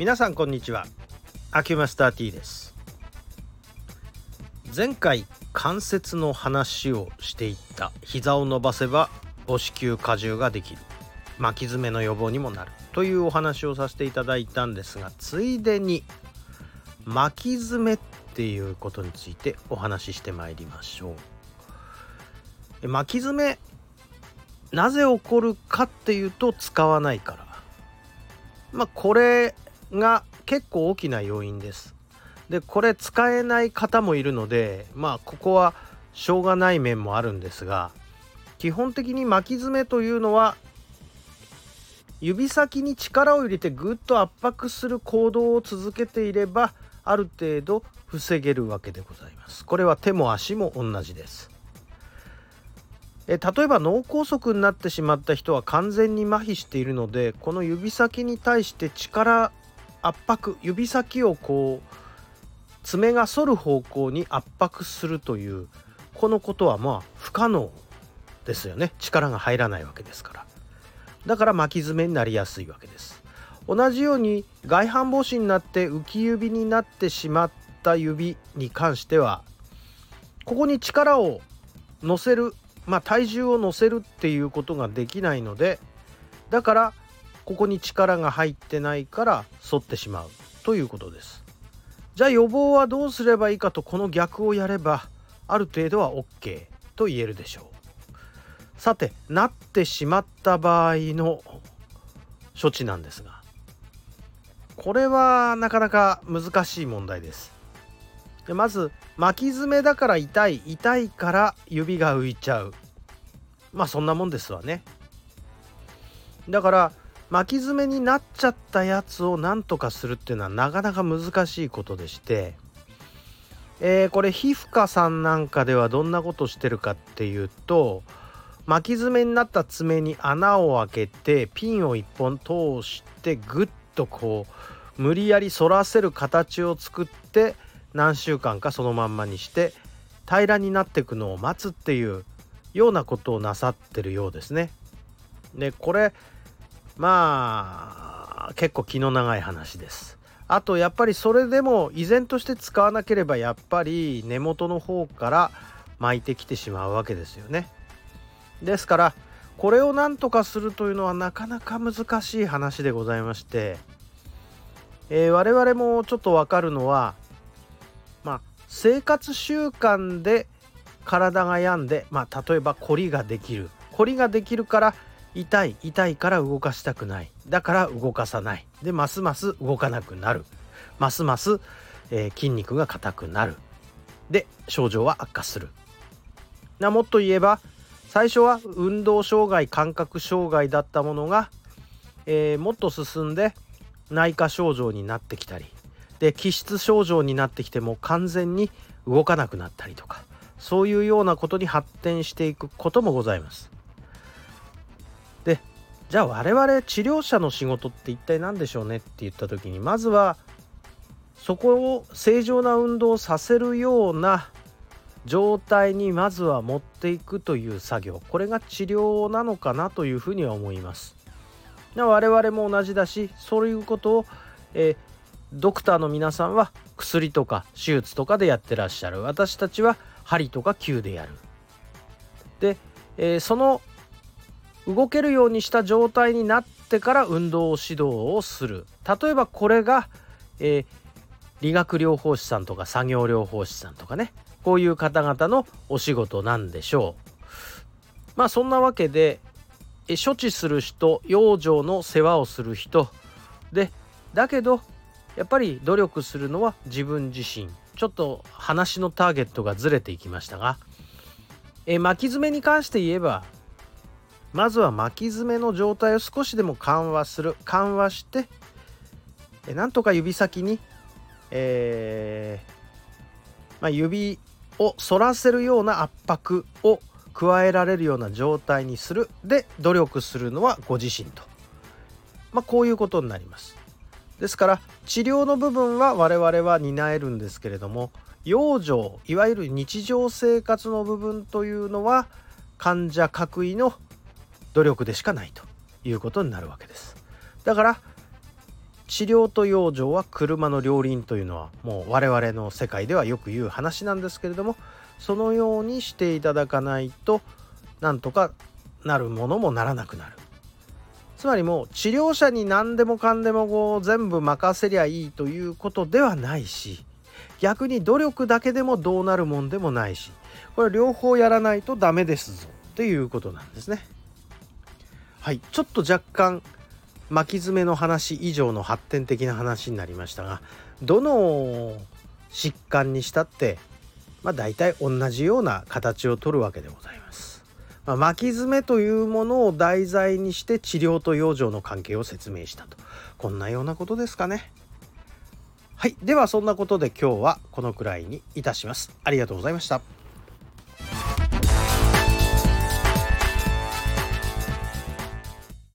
皆さんこんにちは。アキュマスター T です。前回関節の話をしていった。膝を伸ばせば母子球荷重ができる。巻き爪の予防にもなる。というお話をさせていただいたんですがついでに巻き爪っていうことについてお話ししてまいりましょう。巻き爪なぜ起こるかっていうと使わないから。まあこれが結構大きな要因です。でこれ使えない方もいるのでまあここはしょうがない面もあるんですが基本的に巻き爪というのは指先に力を入れてぐっと圧迫する行動を続けていればある程度防げるわけでございます。これは手も足も同じです。え例えば脳梗塞になってしまった人は完全に麻痺しているのでこの指先に対して力圧迫指先をこう爪が反る方向に圧迫するというこのことはまあ不可能ですよね力が入らないわけですからだから巻き爪になりやすいわけです同じように外反母趾になって浮き指になってしまった指に関してはここに力を乗せるまあ体重を乗せるっていうことができないのでだからここに力が入ってないから反ってしまうということです。じゃあ予防はどうすればいいかとこの逆をやればある程度は OK と言えるでしょう。さてなってしまった場合の処置なんですがこれはなかなか難しい問題です。でまず巻き爪だから痛い痛いから指が浮いちゃう。まあそんなもんですわね。だから巻き爪になっちゃったやつをなんとかするっていうのはなかなか難しいことでして、えー、これ皮膚科さんなんかではどんなことしてるかっていうと巻き爪になった爪に穴を開けてピンを1本通してぐっとこう無理やり反らせる形を作って何週間かそのまんまにして平らになっていくのを待つっていうようなことをなさってるようですね。でこれまあ結構気の長い話です。あとやっぱりそれでも依然として使わなければやっぱり根元の方から巻いてきてしまうわけですよね。ですからこれを何とかするというのはなかなか難しい話でございまして、えー、我々もちょっとわかるのはまあ生活習慣で体が病んで、まあ、例えば凝りができる凝りができるから痛い痛いから動かしたくない。だから動かさない。でますます動かなくなる。ますます、えー、筋肉が硬くなる。で症状は悪化する。なもっと言えば最初は運動障害感覚障害だったものが、えー、もっと進んで内科症状になってきたり。で気質症状になってきても完全に動かなくなったりとか。そういうようなことに発展していくこともございます。でじゃあ我々治療者の仕事って一体何でしょうねって言った時にまずはそこを正常な運動をさせるような状態にまずは持っていくという作業。これが治療なのかなというふうには思います。我々も同じだしそういうことを、え、ドクターの皆さんは薬とか手術とかでやってらっしゃる。私たちは針とか球でやる。で、えー、その動けるようにした状態になってから運動指導をする。例えばこれが、えー、理学療法士さんとか作業療法士さんとかね。こういう方々のお仕事なんでしょう。まあそんなわけでえ処置する人養生の世話をする人。でだけどやっぱり努力するのは自分自身。ちょっと話のターゲットがずれていきましたが。え巻き爪に関して言えばまずは巻き爪の状態を少しでも緩和する緩和してえなんとか指先に、えー、まあ、指を反らせるような圧迫を加えられるような状態にする。で努力するのはご自身と、まあ、こういうことになります。ですから治療の部分は我々は担えるんですけれども養生いわゆる日常生活の部分というのは患者各位の努力でしかないということになるわけですだから治療と養生は車の両輪というのはもう我々の世界ではよく言う話なんですけれどもそのようにしていただかないとなんとかなるものもならなくなるつまりもう治療者に何でもかんでもこう全部任せりゃいいということではないし逆に努力だけでもどうなるもんでもないしこれ両方やらないとダメですぞっていうことなんですね。はいちょっと若干巻き爪の話以上の発展的な話になりましたがどの疾患にしたってまあ大体同じような形をとるわけでございます。まあ、巻き爪というものを題材にして治療と養生の関係を説明したとこんなようなことですかね。はいではそんなことで今日はこのくらいにいたします。ありがとうございました。